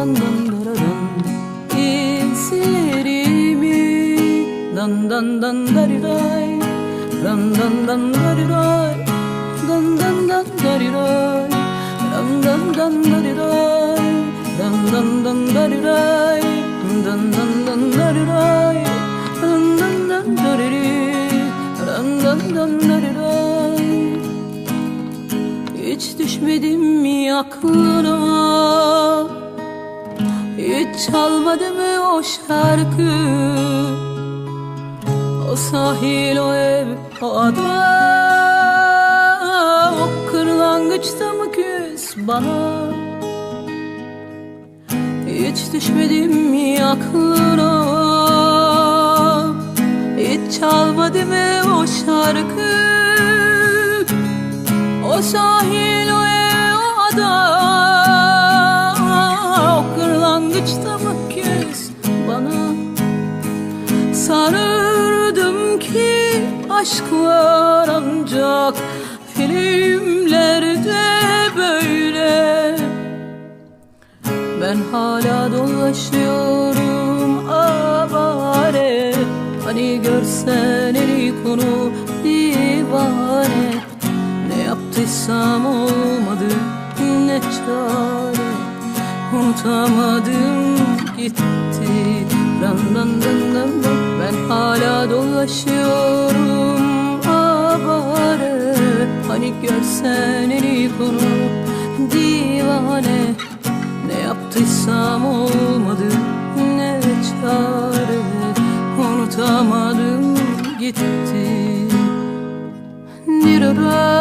dan dan daradan İzlerimi Dan dan dan dariray Dan dan dan dariray Dan dan dan dariray Dan dan dan dariray Dan dan dan dariray Dan dan dan dariray Dan dan dan dariri Dan dan dan dariray Hiç düşmedim mi aklına Hiç çalmadı mı o şarkı? O sahil o ev o ada O kırlangıçta mı küs bana? Hiç düşmedim mi aklına? Hiç çalmadı mı o şarkı? O sahil kırlangıçta mı küs bana. Sanırdım ki aşk var ancak filmlerde böyle. Ben hala dolaşıyorum avare. Hani görsen eli konu divane. Ne yaptıysam olmadı ne çare Unutamadım. Gitti. Dan dan dan dan dan Ben hala dolaşıyorum. Avare Hani görsen eli konu divane. Ne yaptıysam olmadı. Ne çare. Unutamadım. Gitti. Nirara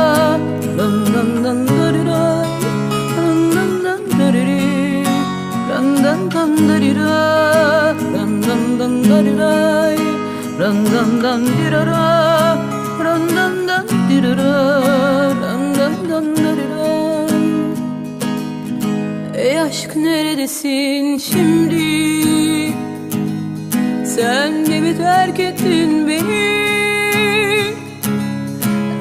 Dan dan darira Dan dan dan darira Dan dan dan dirara Dan dan dan dirara Dan dan dan darira Ey aşk neredesin şimdi Sen mi terk ettin beni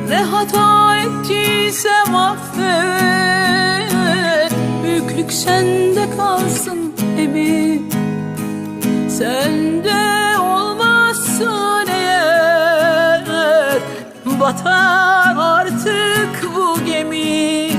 Ne hata ettiysem affet Büyüklük sende kalsın emin Sende olmazsa eğer Batar artık bu gemi.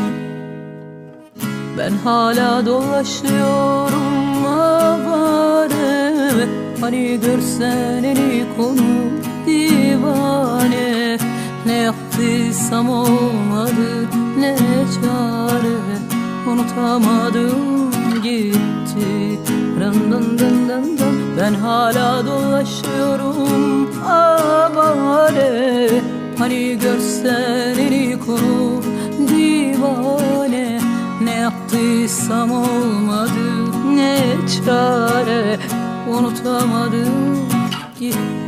Ben hala dolaşıyorum avare. Hani görsen eli konu divane. Ne yaptıysam olmadı ne çare. Unutamadım gitti. Ran dan dan dan dan Ben hala dolaşıyorum. Avare Hani görsen eli konu divane. Ne yaptıysam olmadı. Ne çare. Unutamadım. Gitti